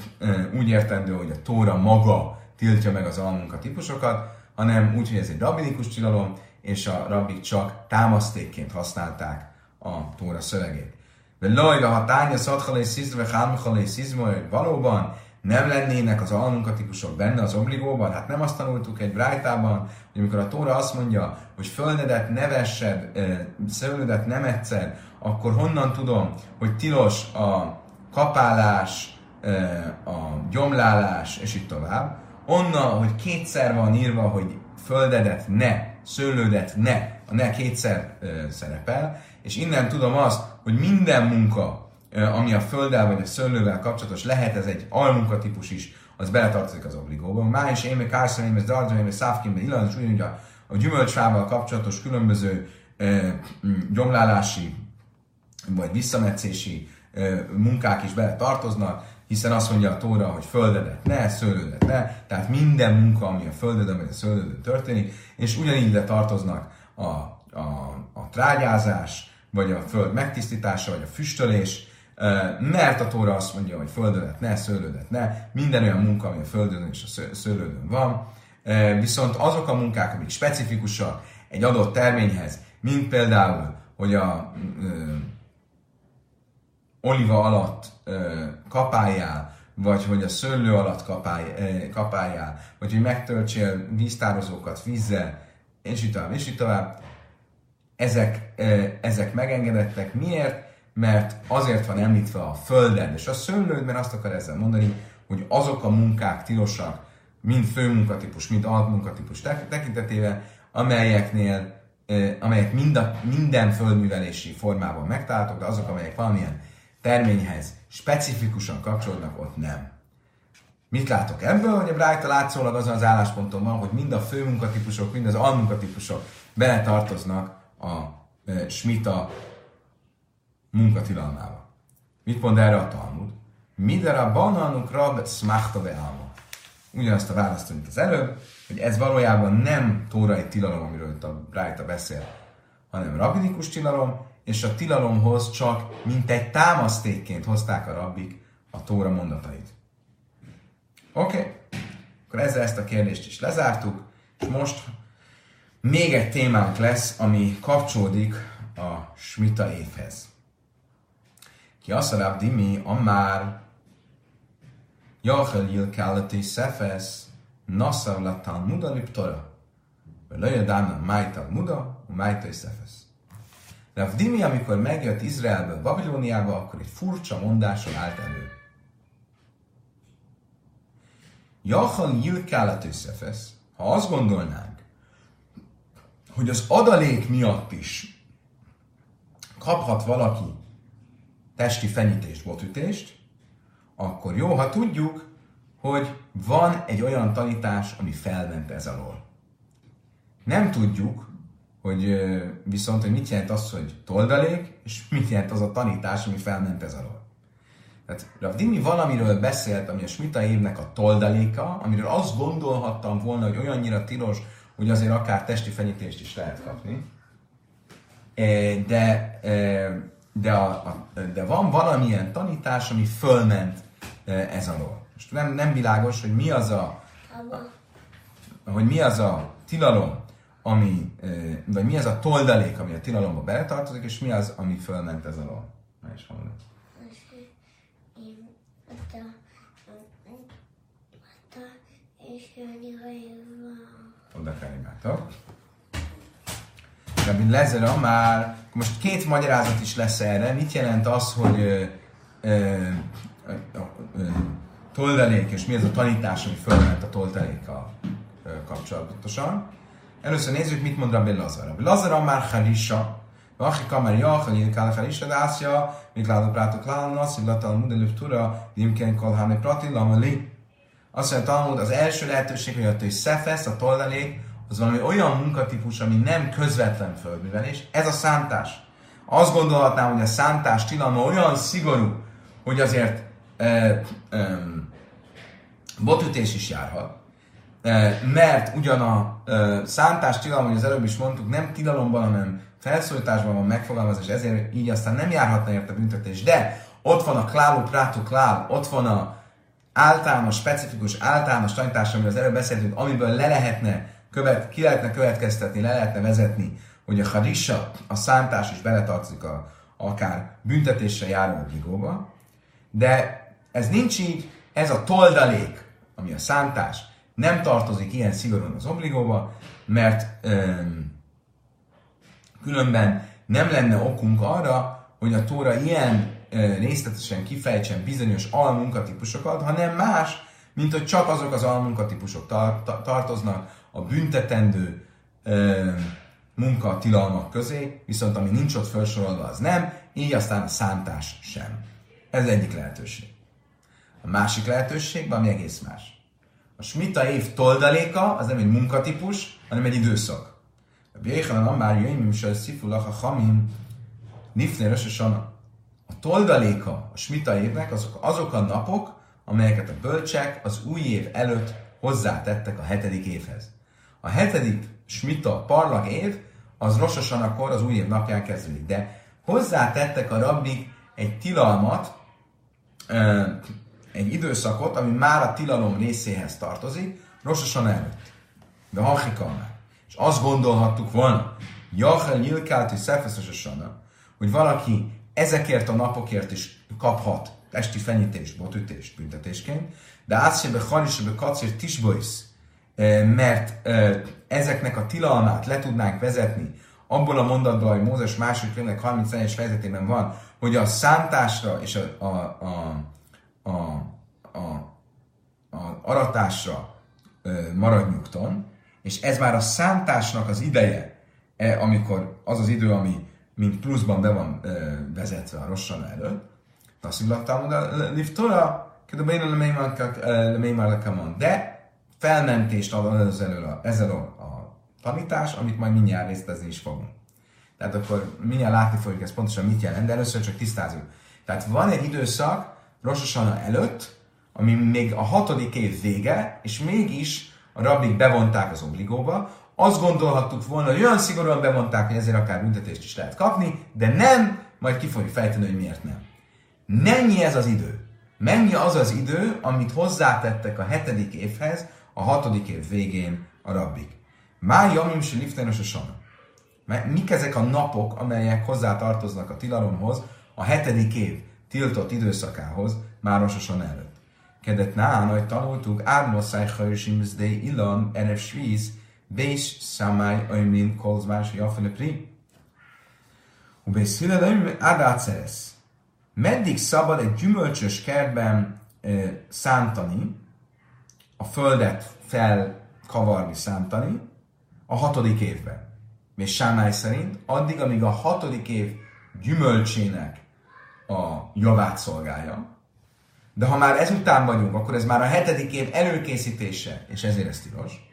úgy értendő, hogy a Tóra maga tiltja meg az almunka típusokat, hanem úgy, hogy ez egy rabbinikus tilalom, és a rabbik csak támasztékként használták a Tóra szövegét. De lajla, ha tánya szadhalé szizve, hámhalé szizve, valóban nem lennének az almunkatípusok benne az obligóban, hát nem azt tanultuk egy brájtában, hogy amikor a Tóra azt mondja, hogy fölnedet ne vessed, szőlődet nem egyszer, akkor honnan tudom, hogy tilos a kapálás, a gyomlálás, és így tovább. Onnan, hogy kétszer van írva, hogy földedet ne, szőlődet ne, a ne kétszer szerepel, és innen tudom azt, hogy minden munka, ami a földdel vagy a szőlővel kapcsolatos, lehet ez egy almunkatípus is, az beletartozik az obligóba. Má is én, kárszom, én, dardom, én, szávkim, illan, úgy, hogy a, a gyümölcsfával kapcsolatos különböző ö, gyomlálási vagy visszametszési ö, munkák is bele tartoznak, hiszen azt mondja a Tóra, hogy földedet ne, szőlődet ne, tehát minden munka, ami a földeden vagy a szőlődön történik, és ugyanígy ide tartoznak a, a, a trágyázás, vagy a föld megtisztítása, vagy a füstölés, mert a Tóra azt mondja, hogy földedet ne, szőlődet ne, minden olyan munka, ami a földön és a szőlődön van, viszont azok a munkák, amik specifikusak egy adott terményhez, mint például, hogy a oliva alatt ö, kapáljál, vagy hogy a szőlő alatt kapálj, ö, kapáljál, vagy hogy megtöltsél víztározókat vízzel, és így tovább, és így tovább. Ezek, ö, ezek megengedettek. Miért? Mert azért van említve a földed és a szőlőd, mert azt akar ezzel mondani, hogy azok a munkák tilosak, mind főmunkatípus, mind almunkatipus tekintetében, amelyeknél, amelyek mind a, minden földművelési formában megtalálhatók, de azok, amelyek valamilyen terményhez specifikusan kapcsolódnak, ott nem. Mit látok ebből? Hogy a Brájta látszólag azon az állásponton van, hogy mind a főmunkatípusok, mind az almunkatípusok beletartoznak a e, smita munkatilalmába. Mit mond erre a Talmud? Midera bananuk rab smachta bealma. Ugyanazt a választ, mint az előbb, hogy ez valójában nem tórai tilalom, amiről itt a Brájta beszél, hanem rabinikus tilalom, és a tilalomhoz csak mint egy támasztékként hozták a rabbik a tóra mondatait. Oké, okay. akkor ezzel ezt a kérdést is lezártuk, és most még egy témánk lesz, ami kapcsolódik a Smita évhez. Ki azt dimi, amár Jachel Jilkálati Szefesz Naszav Latán Muda Liptora. Löjödána Májtal Muda, Májtal Szefesz. Rav Dimi, amikor megjött Izraelből Babilóniába, akkor egy furcsa mondáson állt elő. Jachal Jilkálat összefesz, ha azt gondolnánk, hogy az adalék miatt is kaphat valaki testi fenyítést, botütést, akkor jó, ha tudjuk, hogy van egy olyan tanítás, ami felment ez alól. Nem tudjuk, hogy viszont, hogy mit jelent az, hogy toldalék, és mit jelent az a tanítás, ami felment ez alól. Tehát Rav Dimi valamiről beszélt, ami a Smita évnek a toldaléka, amiről azt gondolhattam volna, hogy olyannyira tilos, hogy azért akár testi fenyítést is lehet kapni. De, de, a, a, de van valamilyen tanítás, ami fölment ez alól. Most nem, nem világos, hogy mi az a, a hogy mi az a tilalom, ami, vagy mi az a toldalék, ami a tilalomba beletartozik, és mi az, ami fölment ez alól. Na is hallod. Oda karimátok. Rabbi Lezer már, most két magyarázat is lesz erre. Mit jelent az, hogy ö, ö, toldalék, és mi az a tanítás, ami fölment a toldalékkal kapcsolatosan? Először nézzük, mit mond Rabbi Lazar. Rabbi Lazar már Harisha, Vachi kamer jach, hogy kál Harisha, de ászja, mit látod prátok lálanas, hogy latal mudelőbb tura, dimken kolháni prati, lamali. Azt mondja, Talmud, az első lehetőség, hogy a hogy szefesz, a tollalék, az valami olyan munkatípus, ami nem közvetlen földművelés, ez a szántás. Azt gondolhatnám, hogy a szántás tilalma olyan szigorú, hogy azért e, e, botütés is járhat, mert ugyan a szántás tilalom, hogy az előbb is mondtuk, nem tilalomban, hanem felszólításban van megfogalmazás, ezért így aztán nem járhatna érte büntetés. De ott van a kláló prátu klál, ott van a általános, specifikus, általános tanítás, amiről az előbb beszéltünk, amiből le lehetne, követ, ki lehetne következtetni, le lehetne vezetni, hogy a harissa, a szántás is beletartozik a, akár büntetésre járó obligóba, de ez nincs így, ez a toldalék, ami a szántás, nem tartozik ilyen szigorúan az obligóba, mert öm, különben nem lenne okunk arra, hogy a Tóra ilyen ö, részletesen kifejtsen bizonyos almunkatípusokat, hanem más, mint hogy csak azok az almunkatípusok tar- tartoznak a büntetendő ö, munkatilalmak közé, viszont ami nincs ott felsorolva, az nem, így aztán a szántás sem. Ez egyik lehetőség. A másik lehetőség, ami egész más. A smita év toldaléka az nem egy munkatípus, hanem egy időszak. A Bjéhanan már jöjjön, se szifulach a hamim, nifné A toldaléka a smita évnek azok, azok a napok, amelyeket a bölcsek az új év előtt hozzátettek a hetedik évhez. A hetedik smita parlag év az akkor az új év napján kezdődik. De hozzátettek a rabbik egy tilalmat, egy időszakot, ami már a tilalom részéhez tartozik, Rososan előtt. De már. És azt gondolhattuk volna, Jachel Nyilkálti Szefeszesosana, hogy valaki ezekért a napokért is kaphat esti fenyítést, botütést büntetésként, de átszébe harisebe kacér tisboisz, mert ezeknek a tilalmát le tudnánk vezetni abból a mondatból, hogy Mózes második könyvnek 31-es fejezetében van, hogy a szántásra és a, a, a, a, a, a aratásra marad nyugton, és ez már a szántásnak az ideje, e, amikor az az idő, ami mint pluszban be van vezetve a Rossan előtt, Tasszilattam oda, liftora, de felmentést ad ezzel a, ezzel a tanítás, amit majd mindjárt részletezni is fogunk. Tehát akkor mindjárt látni fogjuk ezt pontosan mit jelent, de először csak tisztázunk. Tehát van egy időszak Rososana előtt, ami még a hatodik év vége, és mégis a rabbik bevonták az obligóba, azt gondolhattuk volna, hogy olyan szigorúan bevonták, hogy ezért akár büntetést is lehet kapni, de nem, majd ki fogjuk fejteni, hogy miért nem. Mennyi ez az idő? Mennyi az az idő, amit hozzátettek a hetedik évhez, a hatodik év végén a rabbik? Máj Jamim se liftenos a sana. Mik ezek a napok, amelyek hozzátartoznak a tilalomhoz, a hetedik év tiltott időszakához, már rososan előtt? Kedet nán, ahogy tanultuk, Ármoszáj Hajsim Zdei Ilan, Erev Svíz, Bés Samály Ömlin Kolzvás Jafene Pri. Ubész Hillel Adáceresz. Meddig szabad egy gyümölcsös kertben e, szántani, a földet felkavarni, szántani, a hatodik évben. És Sámály szerint addig, amíg a hatodik év gyümölcsének a javát szolgálja, de ha már ezután vagyunk, akkor ez már a hetedik év előkészítése, és ezért ez tilos.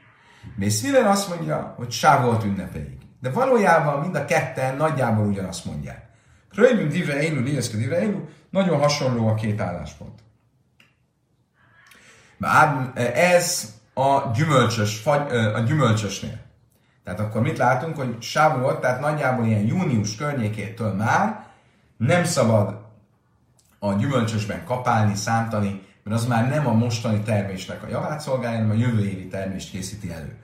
Bészvilen azt mondja, hogy sávolt ünnepeig. De valójában mind a ketten nagyjából ugyanazt mondják. Kröjlő divre élő, lieszke divre élő, nagyon hasonló a két álláspont. Már ez a gyümölcsös, a gyümölcsösnél. Tehát akkor mit látunk, hogy sávolt, tehát nagyjából ilyen június környékétől már nem szabad a gyümölcsösben kapálni, szántani, mert az már nem a mostani termésnek a javát szolgálja, hanem a jövő évi termést készíti elő.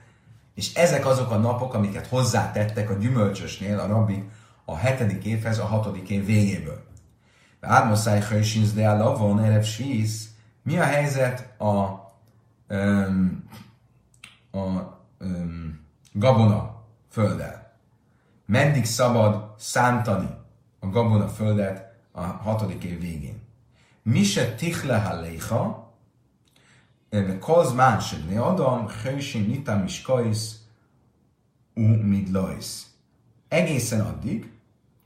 És ezek azok a napok, amiket hozzátettek a gyümölcsösnél a rabbik a hetedik évhez, a hatodik év végéből. Ármoszáj Hajsinsz de Lavon, Erev mi a helyzet a, um, a um, gabona földdel? Meddig szabad szántani a gabona földet a hatodik év végén. Mi se tichle halléha, koz ne adam, hősin nitam is kajsz, u midlajsz. Egészen addig,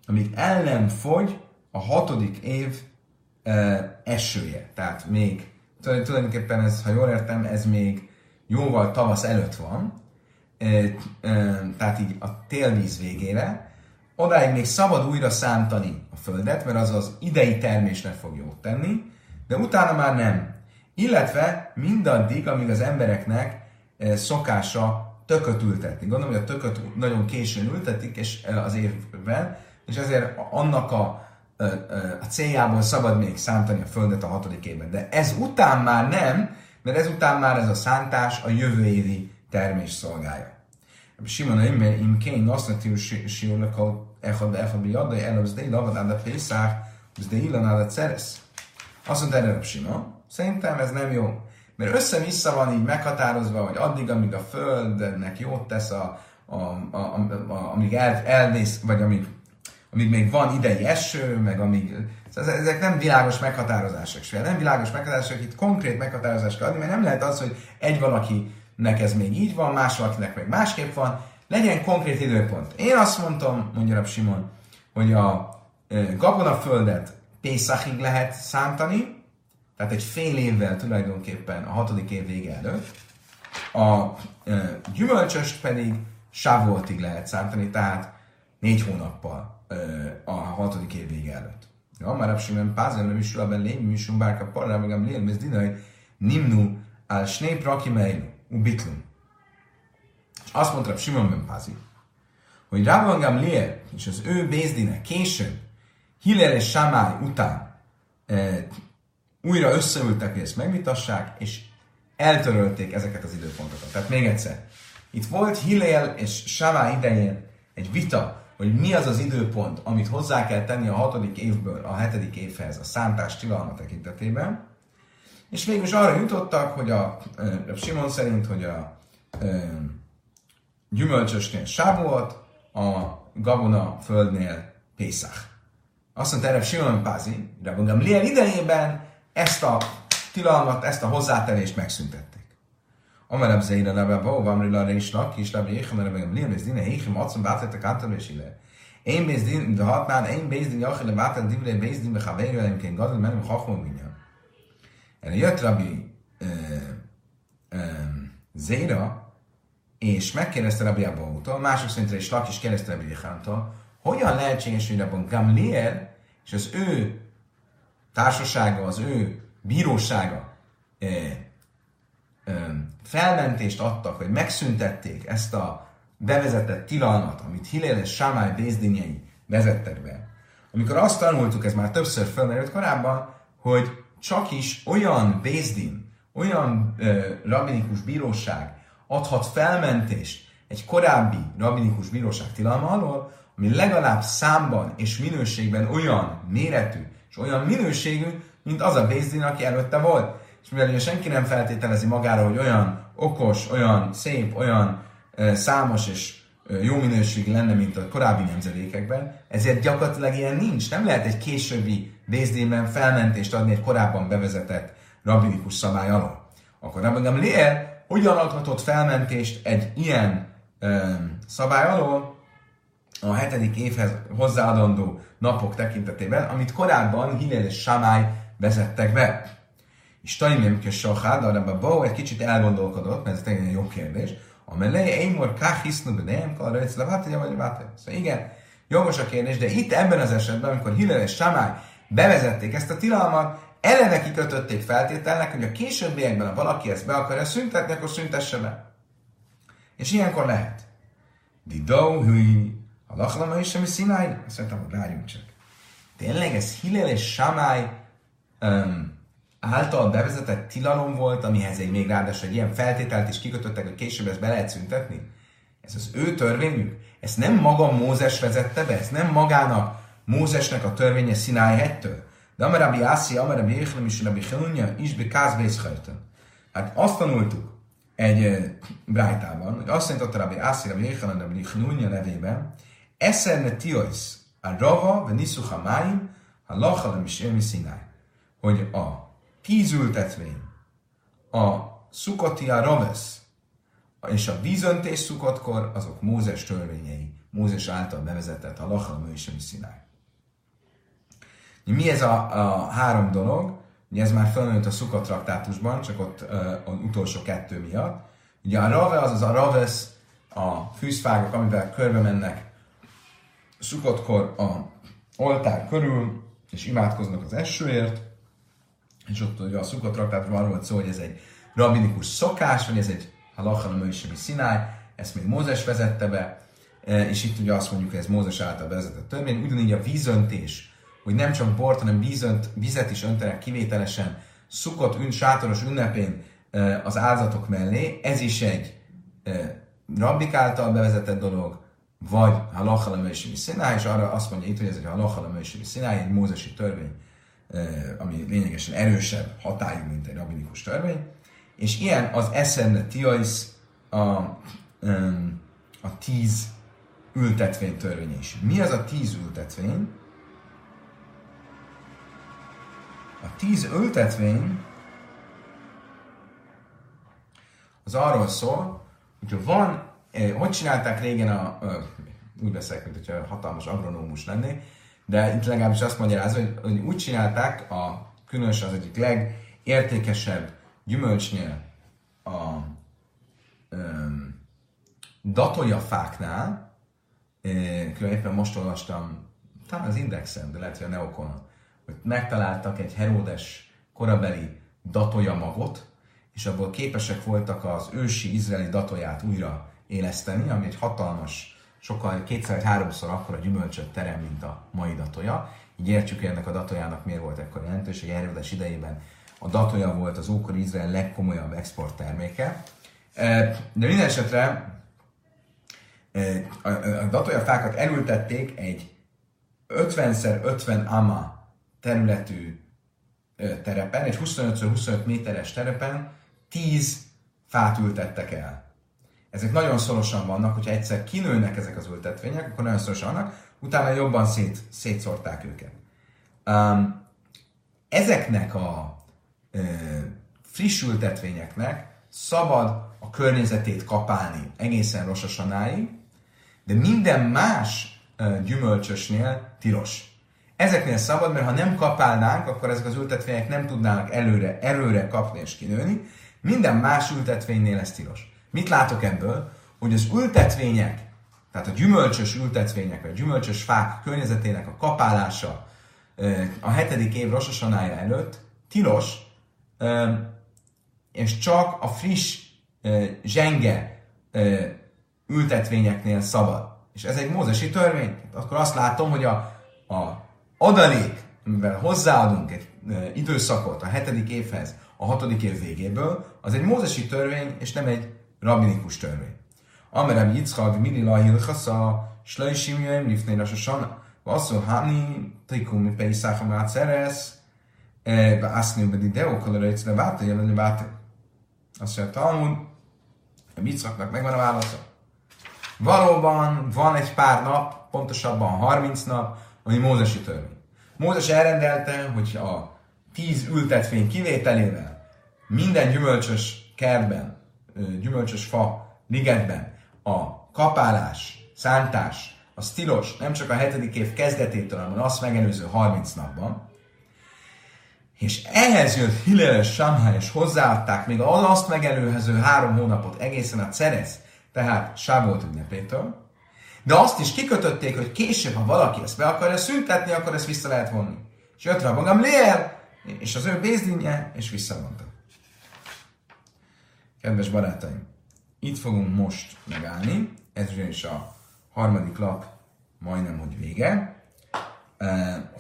amíg el nem fogy a hatodik év e, esője. Tehát még, tulajdonképpen ez, ha jól értem, ez még jóval tavasz előtt van, tehát így a télvíz végére, odáig még szabad újra számtani a földet, mert az az idei termésnek fog jót tenni, de utána már nem. Illetve mindaddig, amíg az embereknek szokása tököt ültetni. Gondolom, hogy a tököt nagyon későn ültetik és az évben, és ezért annak a, a céljából szabad még szántani a földet a hatodik évben. De ez után már nem, mert ezután már ez a szántás a jövő évi termés szolgálja. Simon Eimer, im Kén, azt mondja, hogy Echad Echad Biadai, Elab Zdei, Lavad Áda Pészár, Zdei Ilan Áda Ceresz. Azt mondta erre Simon, szerintem ez nem jó. Mert össze-vissza van így meghatározva, hogy addig, amíg a Földnek jót tesz, a, a, a, a, a, amíg el, elnéz, vagy amíg, amíg még van idei eső, meg amíg... Szóval ezek nem világos meghatározások se. Nem világos meghatározások, itt konkrét meghatározást kell adni, mert nem lehet az, hogy egy valakinek ez még így van, más valakinek meg másképp van, legyen konkrét időpont. Én azt mondtam, mondja Rab Simon, hogy a gabonaföldet Pészakig lehet szántani, tehát egy fél évvel tulajdonképpen a hatodik év vége előtt, a gyümölcsöst pedig sávoltig lehet szántani, tehát négy hónappal a hatodik év vége előtt. Ja, már Simon Pázel nem is ben lény, mi sum bárka parra, meg am lél, mez dinaj, nimnu, al snép rakimeilu, ubitlum. És azt mondta Simon ben Pázi, hogy Rabban Gamliel és az ő Bézdine később, Hillel és Samály után e, újra összeültek, hogy ezt megvitassák, és eltörölték ezeket az időpontokat. Tehát még egyszer, itt volt Hillel és Samály idején egy vita, hogy mi az az időpont, amit hozzá kell tenni a hatodik évből a hetedik évhez a szántás tilalma tekintetében, és végül is arra jutottak, hogy a, a Simon szerint, hogy a, a gyümölcsösnél Sávuot, a gabona földnél Pészach. Azt mondta erre Simon Pázi, de mondom, Liel idejében ezt a tilalmat, ezt a hozzátenést megszüntették. Amerebb zeire lebe bó, van rila és lak, és lebe jéhem, lebe gam liel, és dine héchem, acom bátettek által és ide. Én bézdin, de hatnán, én bézdin, jachele bátel, divre bézdin, bechavéri, velem kén gadol, menem chachmon minyan. Erre jött Rabbi Zéra, és megkérdezte Rabbi Abautól, mások szerint is Lak is kérdezte Rabbi Yehántól, hogyan lehetséges, hogy abban Gamliel és az ő társasága, az ő bírósága e, e, felmentést adtak, hogy megszüntették ezt a bevezetett tilalmat, amit Hillel és Sámály Bézdinjei vezettek be. Amikor azt tanultuk, ez már többször felmerült korábban, hogy csak is olyan Bézdin, olyan ö, rabinikus bíróság adhat felmentést egy korábbi rabinikus bíróság tilalma alól, ami legalább számban és minőségben olyan méretű és olyan minőségű, mint az a Bézdin, aki előtte volt. És mivel ugye senki nem feltételezi magára, hogy olyan okos, olyan szép, olyan számos és jó minőségű lenne, mint a korábbi nemzedékekben, ezért gyakorlatilag ilyen nincs. Nem lehet egy későbbi Bézdinben felmentést adni egy korábban bevezetett rabinikus szabály alól. Akkor Rabbi Gamliel hogyan adhatott felmentést egy ilyen ö, szabály alól a hetedik évhez hozzáadandó napok tekintetében, amit korábban Hillel és Samály vezettek be. És Taimim Kesahád, arra Bó egy kicsit elgondolkodott, mert ez tényleg egy jó kérdés, amely én mor káhisznu be nem kar rajc levátja vagy levátja. Szóval igen, jogos a kérdés, de itt ebben az esetben, amikor Hillel és Samály bevezették ezt a tilalmat, eleve kikötötték feltételnek, hogy a későbbiekben, ha valaki ezt be akarja szüntetni, akkor szüntesse be. És ilyenkor lehet. Didó, hüi, a lachlama is semmi színáj? Azt mondtam, hogy várjunk csak. Tényleg ez Hillel és Samály um, által bevezetett tilalom volt, amihez egy még ráadásul egy ilyen feltételt is kikötöttek, hogy később ezt be lehet szüntetni? Ez az ő törvényük? Ezt nem maga Mózes vezette be? Ez nem magának Mózesnek a törvénye Sinai hegytől. De Amarabi Ászi, Amarabi Échlem és Rabbi Chelunja is be Kázbészhajtön. Hát azt tanultuk egy brájtában, hogy azt mondta Rabbi Ászi, Rabbi Échlem, Rabbi Chelunja nevében, Eszerne tiois a rava, ve niszucha máim, a lachalem is Sinai. Hogy a tíz ültetvény, a szukoti a ravesz, és a vízöntés szukotkor, azok Mózes törvényei, Mózes által bevezetett a lachalem és Sinai. Mi ez a, a három dolog? Ugye ez már felnőtt a Sukkot traktátusban, csak ott az utolsó kettő miatt. Ugye a rave, az a ravesz, a fűzfágok, amivel körbe mennek Sukkotkor a oltár körül, és imádkoznak az esőért, és ott ugye a Sukkot traktátusban arról volt szó, hogy ez egy rabinikus szokás, vagy ez egy halachan a Sinai, ezt még Mózes vezette be, és itt ugye azt mondjuk, hogy ez Mózes által vezetett törvény, ugyanígy a vízöntés, hogy nem csak bort, hanem vízönt, vizet is öntenek kivételesen szukott ün, sátoros ünnepén az áldozatok mellé. Ez is egy rabbik által bevezetett dolog, vagy lemősimi szináj, és arra azt mondja itt, hogy ez egy lemősimi szináj, egy mózesi törvény, ami lényegesen erősebb hatályú, mint egy rabbinikus törvény. És ilyen az eszenne tiais a, a tíz ültetvény törvény is. Mi az a tíz ültetvény? A tíz ültetvény az arról szól, hogyha van, eh, hogy csinálták régen a, úgy beszélek, mint hogyha hatalmas agronómus lenné, de itt legalábbis azt magyarázza, hogy, hogy úgy csinálták a különösen az egyik legértékesebb gyümölcsnél a um, datolja fáknál, különben most olvastam, talán az Indexen, de lehet, hogy a Neokonon, hogy megtaláltak egy Heródes korabeli datója magot, és abból képesek voltak az ősi izraeli datóját újra éleszteni, ami egy hatalmas, sokkal kétszer vagy háromszor akkora gyümölcsöt terem, mint a mai datója. Így értjük, hogy ennek a datójának miért volt ekkor jelentőség. Heródes idejében a datója volt az ókori Izrael legkomolyabb exportterméke. De minden esetre a, a datójafákat elültették egy 50x50 ama területű terepen, egy 25x25 méteres terepen 10 fát ültettek el. Ezek nagyon szorosan vannak, hogyha egyszer kinőnek ezek az ültetvények, akkor nagyon szorosan vannak, utána jobban szét, szétszórták őket. Um, ezeknek a uh, friss ültetvényeknek szabad a környezetét kapálni egészen rosasanáig, de minden más uh, gyümölcsösnél tilos. Ezeknél szabad, mert ha nem kapálnánk, akkor ezek az ültetvények nem tudnának előre, erőre kapni és kinőni. Minden más ültetvénynél ez tilos. Mit látok ebből? Hogy az ültetvények, tehát a gyümölcsös ültetvények, vagy a gyümölcsös fák környezetének a kapálása a hetedik év rososanája előtt tilos, és csak a friss, zsenge ültetvényeknél szabad. És ez egy mózesi törvény. Akkor azt látom, hogy a, a adalék, amivel hozzáadunk egy időszakot a hetedik évhez, a hatodik év végéből, az egy mózesi törvény, és nem egy rabinikus törvény. Amerem Yitzchak, Mili Lahilchasza, Slöjsim Jöjm, Lifnei Rasosana, Vasszó Hani, Tikum, Mi Peisach, Amát Szeresz, Vásznyú, Bedi Deo, Kolorajc, de Váta, jelenni Váta. Azt mondja, Talmud, Yitzchaknak megvan a válasza. Valóban van egy pár nap, pontosabban 30 nap, ami Mózesi törvény. Mózes elrendelte, hogy a tíz ültetvény kivételével minden gyümölcsös kertben, gyümölcsös fa ligetben a kapálás, szántás, a tilos nem csak a hetedik év kezdetétől, hanem azt megelőző 30 napban, és ehhez jött Hillel Samhá, és hozzáadták még azt megelőző három hónapot egészen a Ceresz, tehát Sávolt ünnepétől, de azt is kikötötték, hogy később, ha valaki ezt be akarja szüntetni, akkor ezt vissza lehet vonni. És jött rá magam Lér, és az ő bézdinje, és visszavonta. Kedves barátaim, itt fogunk most megállni, ez ugyanis a harmadik lap majdnem, hogy vége.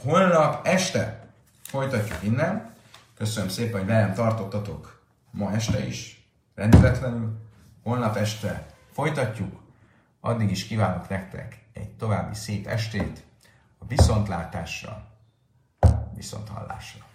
Holnap este folytatjuk innen. Köszönöm szépen, hogy velem tartottatok ma este is, rendületlenül. Holnap este folytatjuk. Addig is kívánok nektek egy további szép estét, a viszontlátásra, viszonthallásra.